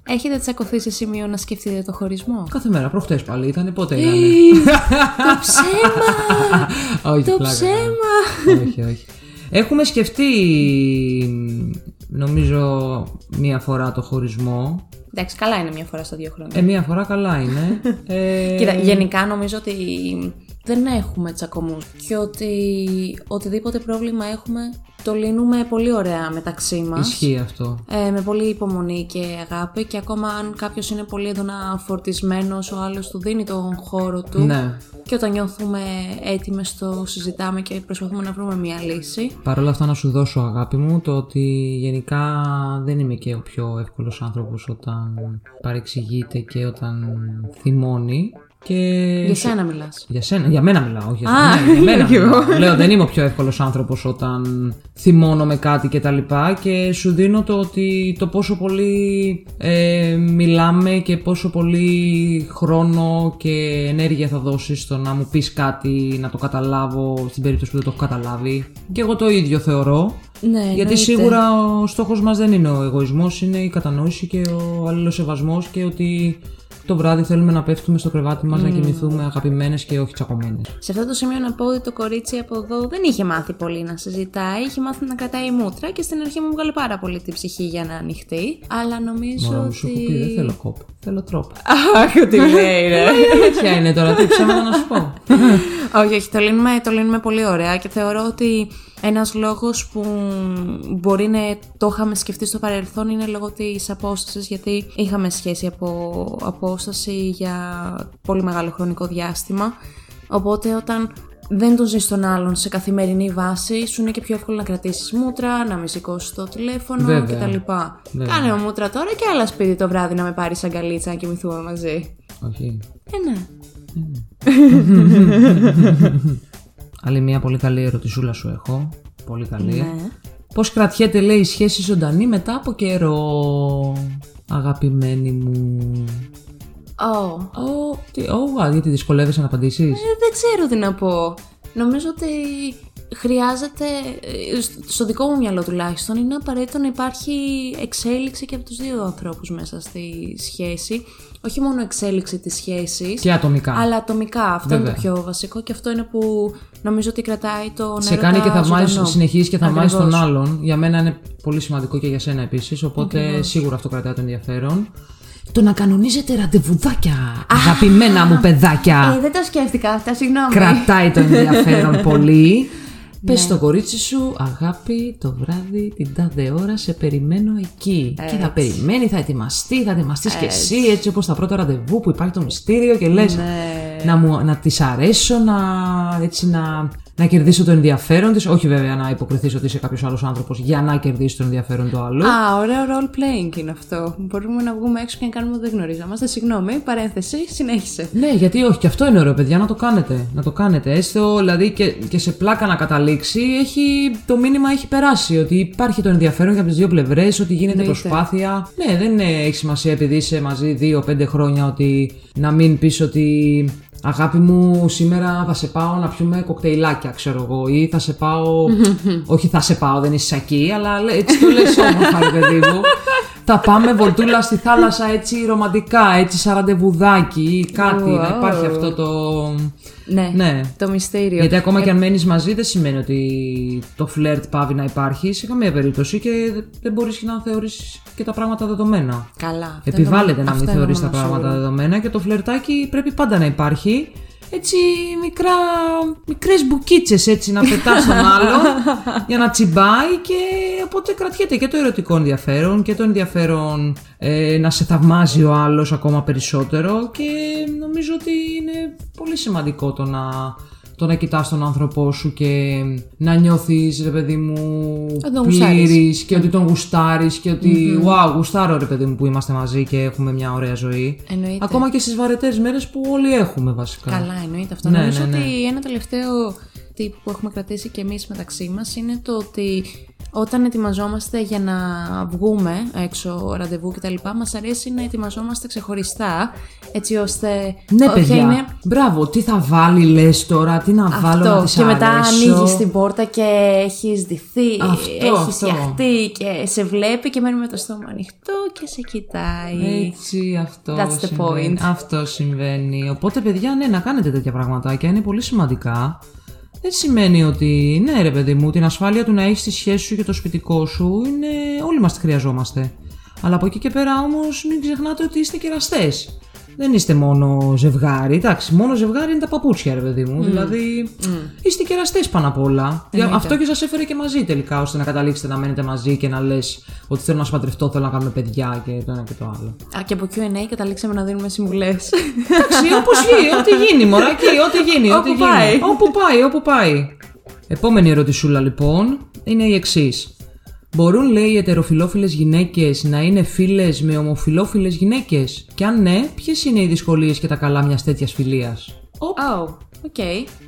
Έχετε τσακωθεί σε σημείο να σκεφτείτε το χωρισμό; Κάθε μέρα, προχτές πάλι ήταν, πότε ήταν. το ψέμα! όχι, το πλάκα. ψέμα! όχι, όχι. Έχουμε σκεφτεί, νομίζω, μία φορά το χωρισμό. Εντάξει, καλά είναι μια φορά στα δύο χρόνια. Ε, μία φορά καλά είναι. Ε, Κοίτα, γενικά νομίζω ότι δεν έχουμε τσακωμούς και ότι οτιδήποτε πρόβλημα έχουμε το λύνουμε πολύ ωραία μεταξύ μας. Ισχύει αυτό. Ε, με πολύ υπομονή και αγάπη και ακόμα αν κάποιος είναι πολύ έντονα φορτισμένος, ο άλλος του δίνει τον χώρο του Ναι. και όταν νιώθουμε έτοιμες το συζητάμε και προσπαθούμε να βρούμε μια λύση. Παρ' όλα αυτά να σου δώσω αγάπη μου το ότι γενικά δεν είμαι και ο πιο εύκολος άνθρωπος όταν παρεξηγείται και όταν θυμώνει. Και Για σένα μιλάς. Για σένα, για μένα μιλάω, όχι για Α, σένα. Ναι, για μένα κι εγώ. μιλάω. Λέω, δεν είμαι ο πιο εύκολος άνθρωπος όταν θυμώνω με κάτι και τα λοιπά και σου δίνω το ότι το πόσο πολύ ε, μιλάμε και πόσο πολύ χρόνο και ενέργεια θα δώσεις στο να μου πεις κάτι, να το καταλάβω στην περίπτωση που δεν το έχω καταλάβει. Και εγώ το ίδιο θεωρώ. Ναι, Γιατί εννοείται. σίγουρα ο στόχος μας δεν είναι ο εγωισμός, είναι η κατανόηση και ο αλληλοσεβασμός και ότι το βράδυ θέλουμε να πέφτουμε στο κρεβάτι μας να κοιμηθούμε αγαπημένες και όχι τσακωμένες. Σε αυτό το σημείο να πω ότι το κορίτσι από εδώ δεν είχε μάθει πολύ να συζητάει, είχε μάθει να κρατάει μούτρα και στην αρχή μου βγάλε πάρα πολύ την ψυχή για να ανοιχτεί. Αλλά νομίζω Μωρό μου, ότι. σου έχω πει, δεν θέλω κόπ. Θέλω τρόπο. Αχ, τι λέει, ρε. Ποια είναι τώρα, τι ψέματα να σου πω. όχι, όχι, το λύνουμε, το λύνουμε πολύ ωραία και θεωρώ ότι ένας λόγος που μπορεί να το είχαμε σκεφτεί στο παρελθόν είναι λόγω της απόστασης γιατί είχαμε σχέση από απόσταση για πολύ μεγάλο χρονικό διάστημα οπότε όταν δεν τον ζεις τον άλλον σε καθημερινή βάση, σου είναι και πιο εύκολο να κρατήσεις μούτρα, να μην σηκώσεις το τηλέφωνο Βέβαια. κτλ. Βέβαια. Κάνε μου μούτρα τώρα και άλλα σπίτι το βράδυ να με πάρεις αγκαλίτσα να κοιμηθούμε μαζί. Όχι. Ε, ναι. Άλλη μια πολύ καλή ερωτησούλα σου έχω. Πολύ καλή. Ναι. Πώς κρατιέται, λέει, η σχέση ζωντανή μετά από καιρό, αγαπημένη μου; Oh. Ω, τι, ω, α, γιατί δυσκολεύεσαι να απαντήσεις; Ε, δεν ξέρω τι να πω. Νομίζω ότι χρειάζεται, ε, στο- στο δικό μου μυαλό τουλάχιστον, είναι απαραίτητο να υπάρχει εξέλιξη και από τους δύο ανθρώπους μέσα στη σχέση. Όχι μόνο εξέλιξη της σχέσης, Και ατομικά. αλλά ατομικά. Αυτό είναι Βέβαια. το πιο βασικό και αυτό είναι που νομίζω ότι κρατάει το σε κάνει και θαυμάζεις, ζωντανό. συνεχίζεις και θαυμάζεις τον Ακριβώς. άλλον. Για μένα είναι πολύ σημαντικό και για σένα επίσης, οπότε σίγουρα αυτό κρατάει το ενδιαφέρον. Το να κανονίζετε ραντεβουδάκια, αγαπημένα μου παιδάκια. Ε, δεν τα σκέφτηκα αυτά, συγγνώμη. Κρατάει το ενδιαφέρον πολύ. Πες στο κορίτσι σου, αγάπη, το βράδυ, την τάδε ώρα, σε περιμένω εκεί. Και θα περιμένει, θα ετοιμαστεί, θα ετοιμαστείς και εσύ, έτσι. όπως τα πρώτα ραντεβού που υπάρχει το μυστήριο και λες να, μου, να της αρέσω, να, έτσι, να, να κερδίσω το ενδιαφέρον της. Όχι βέβαια να υποκριθείς ότι είσαι κάποιος άλλος άνθρωπος για να κερδίσεις το ενδιαφέρον του άλλου. Α, ωραίο role playing είναι αυτό. Μπορούμε να βγούμε έξω και να κάνουμε ότι δεν γνωριζόμαστε. Συγγνώμη, παρένθεση, συνέχισε. Ναι, γιατί όχι, και αυτό είναι ωραίο, παιδιά, να το κάνετε. Να το κάνετε. Έστω δηλαδή και, και σε πλάκα να καταλήξει, έχει, το μήνυμα έχει περάσει. Ότι υπάρχει το ενδιαφέρον και από τις δύο πλευρές, ότι γίνεται Εννοείται. προσπάθεια. Ναι, δεν είναι, έχει σημασία επειδή είσαι μαζί 2-5 χρόνια ότι να μην πεις ότι αγάπη μου σήμερα θα σε πάω να πιούμε κοκτέιλάκια, ξέρω εγώ, ή θα σε πάω. όχι, θα σε πάω, δεν είσαι εκεί, αλλά λέ- έτσι το λες όμορφα, ρε παιδί μου. Θα πάμε βολτούλα στη θάλασσα έτσι ρομαντικά, έτσι σαν ραντεβουδάκι ή κάτι. Να Wow. υπάρχει αυτό το. Ναι, Ναι. το μυστήριο. Γιατί ακόμα και αν μένεις μαζί, δεν σημαίνει ότι το φλερτ πάβει να υπάρχει σε καμία περίπτωση και δεν μπορείς να θεωρήσει και τα πράγματα δεδομένα. Καλά. αυτό Επιβάλλεται είναι- να μην αυτό είναι θεωρείς τα μόνο πράγματα σίγουρο. δεδομένα και το φλερτάκι πρέπει πάντα να υπάρχει. Έτσι μικρά, μικρές μπουκίτσες έτσι να πετάς στον άλλο για να τσιμπάει και οπότε κρατιέται και το ερωτικό ενδιαφέρον και το ενδιαφέρον ε, να σε θαυμάζει ο άλλος ακόμα περισσότερο και νομίζω ότι είναι πολύ σημαντικό το να, το να κοιτάς τον άνθρωπό σου και να νιώθεις ρε παιδί μου Ότι τον γουστάρεις. πλήρης και ότι τον γουστάρεις και ότι wow γουστάρω ρε παιδί μου που είμαστε μαζί και έχουμε μια ωραία ζωή Εννοείται. Ακόμα και στις βαρετές μέρες που όλοι έχουμε βασικά. Καλά, εννοείται αυτό. Ναι, Νομίζω ναι, ναι. ότι ένα τελευταίο tip που έχουμε κρατήσει και εμείς μεταξύ μας είναι το ότι όταν ετοιμαζόμαστε για να βγούμε έξω ραντεβού κτλ. Μας αρέσει να ετοιμαζόμαστε ξεχωριστά έτσι ώστε Ναι, όποια παιδιά. είναι Μπράβο, τι θα βάλει, λες τώρα, τι να βάλω να αυτό. της Και μετά αρέσω. ανοίγεις την πόρτα και έχεις ντυθεί, Αυτό, έχεις αυτό. φτιαχτεί και σε βλέπει και μένει με το στόμα ανοιχτό και σε κοιτάει. Έτσι, αυτό That's the συμβαίνει. point. Αυτό συμβαίνει. Οπότε, παιδιά, ναι, να κάνετε τέτοια πραγματάκια είναι πολύ σημαντικά. Δεν σημαίνει ότι, ναι, ρε παιδί μου, την ασφάλεια του να έχεις τη σχέση σου και το σπιτικό σου είναι. Όλοι μας τη χρειαζόμαστε. Αλλά από εκεί και πέρα όμως μην ξεχνάτε ότι είστε κεραστές. Δεν είστε μόνο ζευγάρι. Εντάξει, μόνο ζευγάρι είναι τα παπούτσια, ρε παιδί μου. Δηλαδή, είστε κεραστέ πάνω απ' όλα. Για αυτό και σας έφερε και μαζί τελικά, ώστε να καταλήξετε να μένετε μαζί και να λες ότι θέλω να σου παντρευτώ, θέλω να κάνουμε παιδιά και το ένα και το άλλο. Α, και από Q&A καταλήξαμε να δίνουμε συμβουλές. Εντάξει, όπως γίνει, ό,τι γίνει, μωράκι, ό,τι γίνει. ό,τι Όπου γίνει. πάει. Όπου πάει, όπου πάει. Επόμενη ερωτησούλα λοιπόν είναι η εξής. Μπορούν, λέει, οι ετεροφιλόφιλες γυναίκες να είναι φίλες με ομοφιλόφιλες γυναίκες, και αν ναι, ποιες είναι οι δυσκολίες και τα καλά μιας τέτοιας φιλίας; Οπ, Oh, οκ.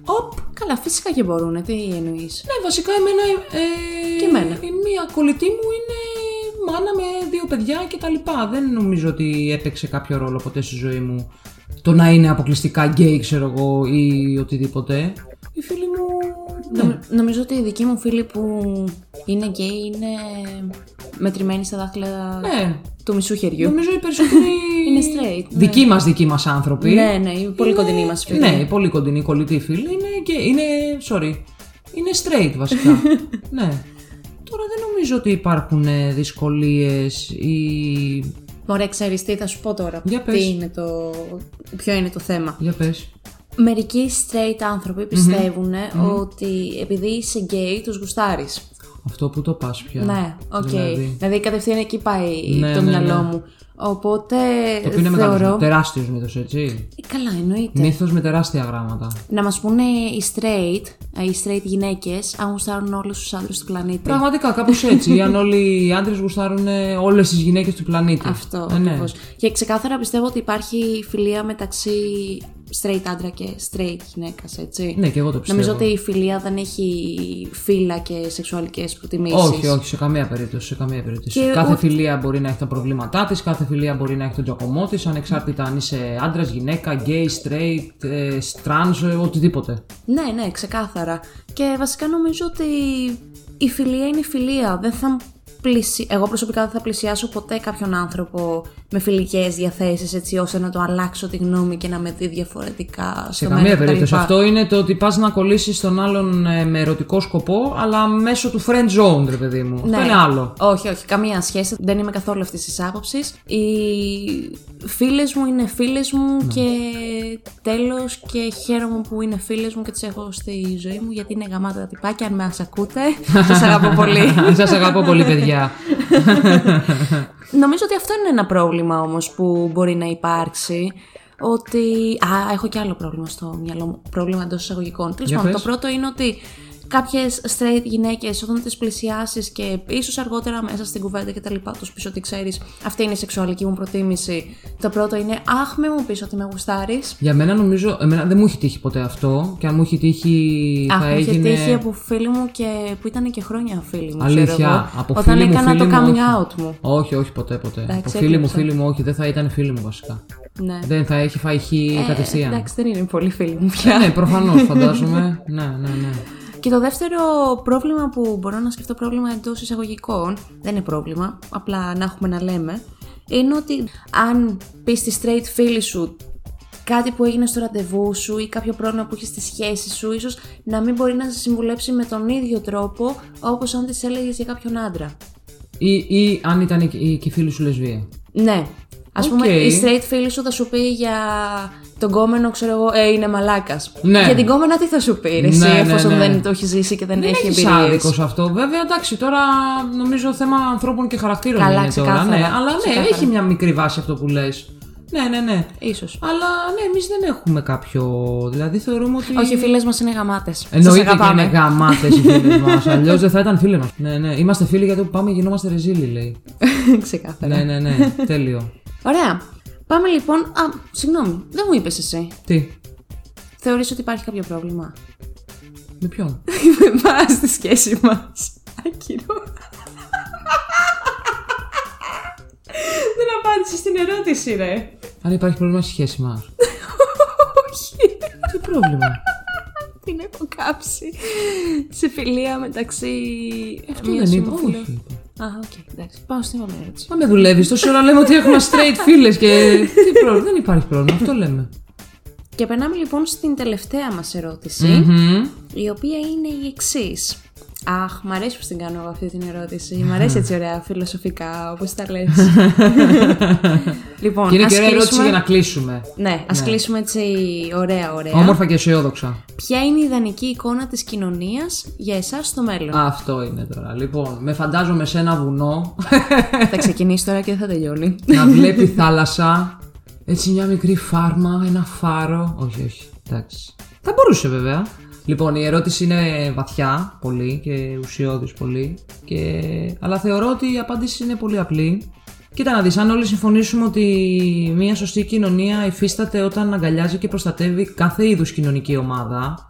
οπ. Καλά, φυσικά και μπορούν. Τι εννοείς; Ναι, βασικά εμένα. Ε, Και εμένα. Η μία κολλητή μου είναι μάνα με δύο παιδιά και τα λοιπά. Δεν νομίζω ότι έπαιξε κάποιο ρόλο ποτέ στη ζωή μου το να είναι αποκλειστικά γκέι, ξέρω εγώ, ή οτιδήποτε. Η φίλη μου. Ναι. Νομ- νομίζω ότι οι δικοί μου φίλοι που είναι γκέι είναι μετρημένοι στα δάχτυλα Ναι. του μισού χεριού. Νομίζω οι περισσότεροι. Είναι straight, ναι. Δικοί μας δικοί μας άνθρωποι. Ναι, ναι, οι πολύ κοντινοί μας φίλοι. Ναι, οι πολύ κοντινοί κολλητοί φίλοι είναι γκέι. Είναι. Sorry. Είναι straight βασικά. ναι. Τώρα δεν νομίζω ότι υπάρχουν δυσκολίες ή. Ωραία, ξέρεις τι θα σου πω τώρα. Για πες. Τι είναι το... Ποιο είναι το θέμα. Για πες. Μερικοί straight άνθρωποι πιστεύουν ότι επειδή είσαι γκέι τους γουστάρεις. Αυτό που το πας πια. Ναι, οκ. Δηλαδή, Δηλαδή κατευθείαν εκεί πάει Ναι, το ναι, μυαλό ναι. μου. Οπότε το οποίο είναι θεωρώ... μεγάλο. Τεράστιος μύθος, έτσι. Ε, Καλά, εννοείται. Μύθος με τεράστια γράμματα. Να μας πούνε οι straight, ε, οι straight γυναίκες, αν γουστάρουν όλους τους άντρες του πλανήτη. Πραγματικά, κάπως έτσι. αν όλοι οι άντρες γουστάρουν όλες τις γυναίκες του πλανήτη. Αυτό Ε, ναι. ακριβώς. Και ξεκάθαρα πιστεύω ότι υπάρχει φιλία μεταξύ straight άντρα και straight γυναίκας, έτσι. Ναι, και εγώ το πιστεύω. Νομίζω ότι η φιλία δεν έχει φύλα και σεξουαλικές προτιμήσεις. Όχι, όχι, σε καμία περίπτωση. Σε καμία περίπτωση. Και κάθε ούτε- φιλία μπορεί να έχει τα προβλήματά της, κάθε φιλία μπορεί να έχει τον τζακωμό της, ανεξάρτητα αν είσαι άντρας, γυναίκα, gay, straight, ε, trans, ε, οτιδήποτε. Ναι, ναι, ξεκάθαρα. Και βασικά νομίζω ότι η φιλία είναι η φιλία. Δεν θα πλησι... Εγώ προσωπικά δεν θα πλησιάσω ποτέ κάποιον άνθρωπο με φιλικές διαθέσεις έτσι ώστε να το αλλάξω τη γνώμη και να με δει διαφορετικά Σε στο καμία μέλλον κτλ. περίπτωση. Αυτό είναι το ότι πας να κολλήσεις τον άλλον ε, με ερωτικό σκοπό, αλλά μέσω του friend zone, ρε παιδί μου. Ναι. Αυτό είναι άλλο. Όχι, όχι, καμία σχέση. Δεν είμαι καθόλου αυτής της άποψης. Οι φίλες μου είναι φίλες μου Ναι. και τέλος και χαίρομαι που είναι φίλες μου και τις έχω στη ζωή μου γιατί είναι γαμάτα τα τυπάκια. Αν με ακούτε, σας αγαπώ πολύ. Σας αγαπώ πολύ, παιδιά. Νομίζω ότι αυτό είναι ένα πρόβλημα όμως που μπορεί να υπάρξει. Ότι. Α, έχω και άλλο πρόβλημα στο μυαλό μου. Πρόβλημα εντός εισαγωγικών. Τέλος Για πάντων, πες. το πρώτο είναι ότι κάποιες straight γυναίκες, όταν τις πλησιάσεις και ίσως αργότερα μέσα στην κουβέντα και τα λοιπά, τους πεις ότι ξέρεις, αυτή είναι η σεξουαλική μου προτίμηση. Το πρώτο είναι, Αχ, με μου πεις ότι με γουστάρεις. Για μένα νομίζω, εμένα δεν μου έχει τύχει ποτέ αυτό και αν μου έχει τύχει Αχ, θα μου είχε έγινε... τύχει από φίλοι μου και που ήταν και χρόνια φίλοι μου. Αλήθεια, ξέρω εγώ, από όταν φίλοι μου, έκανα φίλοι το μου, coming όχι. out μου. Όχι, όχι, ποτέ, ποτέ. Εντάξει, από φίλοι μου, έκλειψα. φίλοι μου, όχι, δεν θα ήταν φίλοι μου βασικά. Ναι. Δεν θα έχει φάει χ Ε, κατευθείαν. εντάξει, δεν είναι πολύ φίλοι μου πια. ναι, προφανώς, φαντάζομαι. ναι, ναι, ναι. Και το δεύτερο πρόβλημα που μπορώ να σκεφτώ πρόβλημα εντός εισαγωγικών, δεν είναι πρόβλημα, απλά να έχουμε να λέμε, είναι ότι αν πεις στη straight φίλη σου κάτι που έγινε στο ραντεβού σου ή κάποιο πρόβλημα που έχει στη σχέση σου, ίσως να μην μπορεί να σε συμβουλέψει με τον ίδιο τρόπο όπως αν τη έλεγες για κάποιον άντρα. Ή, ή αν ήταν η, η, και η φίλη σου λεσβία. Ναι. Α Οκ. πούμε, η straight φίλη σου θα σου πει για τον γκόμενο, ξέρω εγώ, ε, είναι μαλάκας. Ναι. Για την γκόμενα τι θα σου πει, ρε, εσύ, Ναι, ναι, εφόσον ναι. δεν το έχεις ζήσει και δεν, Δεν έχει έχεις εμπειρίες. άδικος σε αυτό. Βέβαια, εντάξει, τώρα νομίζω θέμα ανθρώπων και χαρακτήρων Καλά, είναι τώρα. ξεκάθαρα. Ναι, αλλά ναι, Ξεκάθαρα. έχει μια μικρή βάση αυτό που λες. Ναι, ναι, ναι. Ίσως. Αλλά ναι, εμείς δεν έχουμε κάποιο. Δηλαδή θεωρούμε ότι. Όχι, οι φίλες μας είναι γαμάτες. Εννοείται και είναι γαμάτες οι φίλες μας. Αλλιώς δεν θα ήταν φίλες μας. Ναι, ναι. Είμαστε φίλοι γιατί όπου πάμε γινόμαστε ρεζίλι, λέει. Ξεκάθαρα. ναι, ναι, ναι. Τέλειο. Ωραία. Πάμε λοιπόν. Α, συγγνώμη, δεν μου είπες εσύ. Τι; Θεωρείς ότι υπάρχει κάποιο πρόβλημα; Με ποιον; με εμάς στη σχέση μας. Άκυρο. Δεν απάντησες στην ερώτηση, ρε. Αν υπάρχει πρόβλημα στη σχέση μας. Όχι. Τι πρόβλημα; Την έχω κάψει σε φιλία μεταξύ. Αυτό δεν είπα. Όχι. Είπα. Α, οκ, εντάξει. Πάω στην επόμενη ερώτηση. Μα με δουλεύεις. Τόση ώρα λέμε ότι έχουμε straight φίλες και. Τι πρόβλημα. Δεν υπάρχει πρόβλημα. Αυτό λέμε. Και περνάμε λοιπόν στην τελευταία μας ερώτηση Μμμ. η οποία είναι η εξής. Αχ, μ' αρέσει που την κάνω εγώ αυτή την ερώτηση. Μ' αρέσει έτσι ωραία φιλοσοφικά, όπως τα λες. λοιπόν, Και είναι ας και ωραία ερώτηση κλείσουμε... για να κλείσουμε. Ναι, ας κλείσουμε έτσι ωραία ωραία. Όμορφα και αισιόδοξα. Ποια είναι η ιδανική εικόνα της κοινωνίας για εσάς στο μέλλον; Αυτό είναι τώρα. Λοιπόν, με φαντάζομαι σε ένα βουνό θα ξεκινήσει τώρα και δεν θα τελειώνει. να βλέπει θάλασσα. Έτσι μια μικρή φάρμα, ένα φάρο. Όχι, όχι. Εντάξει. Θα μπορούσε βέβαια. Λοιπόν, η ερώτηση είναι βαθιά πολύ και ουσιώδης πολύ. Και... Αλλά θεωρώ ότι η απάντηση είναι πολύ απλή. Κοίτα να δεις, αν όλοι συμφωνήσουμε ότι μια σωστή κοινωνία υφίσταται όταν αγκαλιάζει και προστατεύει κάθε είδους κοινωνική ομάδα,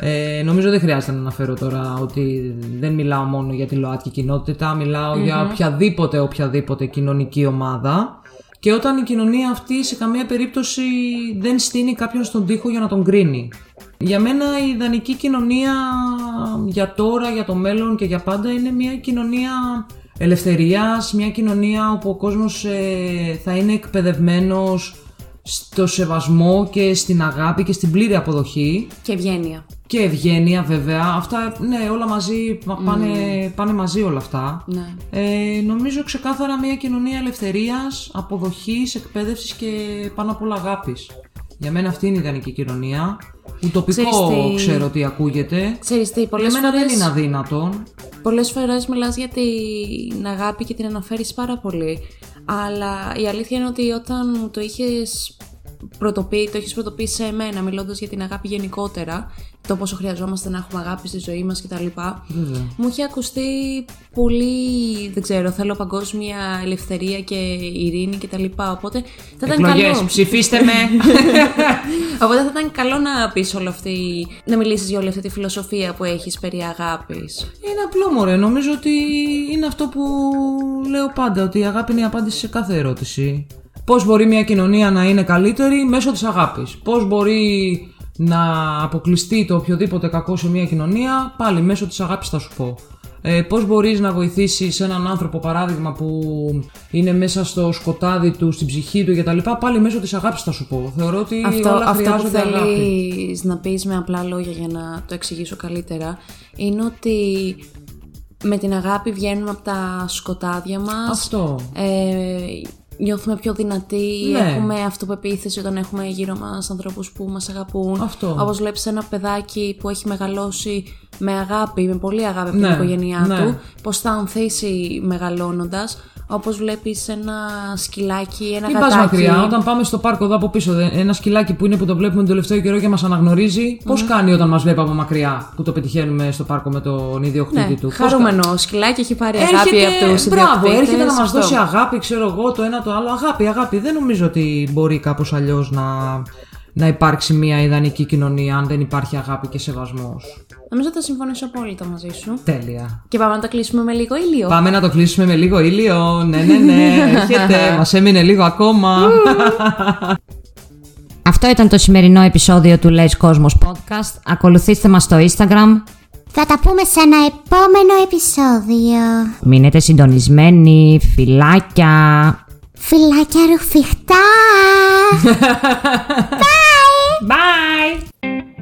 ε, νομίζω δεν χρειάζεται να αναφέρω τώρα ότι δεν μιλάω μόνο για τη ΛΟΑΤΚΙ κοινότητα, μιλάω για οποιαδήποτε, οποιαδήποτε κοινωνική ομάδα. Και όταν η κοινωνία αυτή σε καμία περίπτωση δεν στείνει κάποιον στον τοίχο για να τον κρίνει. Για μένα η ιδανική κοινωνία για τώρα, για το μέλλον και για πάντα είναι μια κοινωνία ελευθερίας, μια κοινωνία όπου ο κόσμος ε, θα είναι εκπαιδευμένος στο σεβασμό και στην αγάπη και στην πλήρη αποδοχή και ευγένεια. Και ευγένεια βέβαια. Αυτά, ναι, όλα μαζί, πα- πάνε, πάνε μαζί όλα αυτά. Ναι. Ε, νομίζω ξεκάθαρα μια κοινωνία ελευθερίας, αποδοχής, εκπαίδευσης και πάνω απ' όλα αγάπης. Για μένα αυτή είναι η ιδανική κοινωνία. Ουτοπικό Ξέρεις τι- ξέρω τι ακούγεται. Ξέρεις τι, Για πολλές μένα φορές, δεν είναι αδύνατον. πολλές φορές μιλάς για την αγάπη και την αναφέρεις πάρα πολύ. Αλλά η αλήθεια είναι ότι όταν μου το είχες πρωτοποιήσει, το έχεις πρωτοποιήσει σε εμένα μιλώντας για την αγάπη γενικότερα, το πόσο χρειαζόμαστε να έχουμε αγάπη στη ζωή μας κτλ. Βέβαια. Μου είχε ακουστεί πολύ, δεν ξέρω, θέλω παγκόσμια ελευθερία και ειρήνη κτλ. Οπότε θα ήταν Εκλογές, καλό. ψηφίστε με! Οπότε θα ήταν καλό να πεις όλη αυτή, να μιλήσεις για όλη αυτή τη φιλοσοφία που έχεις περί αγάπης. Είναι απλό μωρέ, νομίζω ότι είναι αυτό που λέω πάντα, ότι η αγάπη είναι η απάντηση σε κάθε ερώτηση. Πώς μπορεί μια κοινωνία να είναι καλύτερη μέσω της αγάπης. Πώς μπορεί να αποκλειστεί το οποιοδήποτε κακό σε μια κοινωνία, πάλι μέσω της αγάπης θα σου πω. Ε, πώς μπορείς να βοηθήσεις έναν άνθρωπο παράδειγμα που είναι μέσα στο σκοτάδι του, στην ψυχή του κτλ. Πάλι μέσω της αγάπης θα σου πω. Θεωρώ ότι Αυτό, όλα αυτό που χρειάζονται αγάπη. θέλεις να πεις με απλά λόγια για να το εξηγήσω καλύτερα είναι ότι με την αγάπη βγαίνουμε από τα σκοτάδια μας. Αυτό. Ε, νιώθουμε πιο δυνατοί, Ναι. έχουμε αυτοπεποίθηση όταν έχουμε γύρω μας ανθρώπους που μας αγαπούν. Αυτό. Όπως βλέπεις ένα παιδάκι που έχει μεγαλώσει με αγάπη, με πολύ αγάπη από Ναι, την οικογένειά ναι. του, πώς θα ανθίσει μεγαλώνοντας. Όπως βλέπεις ένα σκυλάκι, ένα Μην πας γατάκι. μακριά. Όταν πάμε στο πάρκο εδώ από πίσω, δε- ένα σκυλάκι που είναι που το βλέπουμε τον τελευταίο καιρό και μας αναγνωρίζει, πώς κάνει όταν μας βλέπει από μακριά που το πετυχαίνουμε στο πάρκο με τον ιδιοκτήτη Ναι, του; Πώς χαρούμενο σκυλάκι, έχει πάρει κα- αγάπη από τους μπράβο, ιδιοκτήτες, έρχεται να μας αυτό. δώσει αγάπη, ξέρω εγώ, το ένα το άλλο. Αγάπη, αγάπη. Δεν νομίζω ότι μπορεί κάπως αλλιώς να, να υπάρξει μια ιδανική κοινωνία αν δεν υπάρχει αγάπη και σεβασμός. Νομίζω θα συμφωνήσω απόλυτα μαζί σου. Τέλεια. Και πάμε να το κλείσουμε με λίγο ήλιο. Πάμε να το κλείσουμε με λίγο ήλιο. Ναι, ναι, ναι. Έρχεται. Μας έμεινε λίγο ακόμα. Αυτό ήταν το σημερινό επεισόδιο του Λες Κόσμος Podcast. Ακολουθήστε μας στο Instagram. Θα τα πούμε σε ένα επόμενο επεισόδιο. Μείνετε συντονισμένοι. Φιλάκια. Φυλάκια ρουφιχτά! Bye! Bye!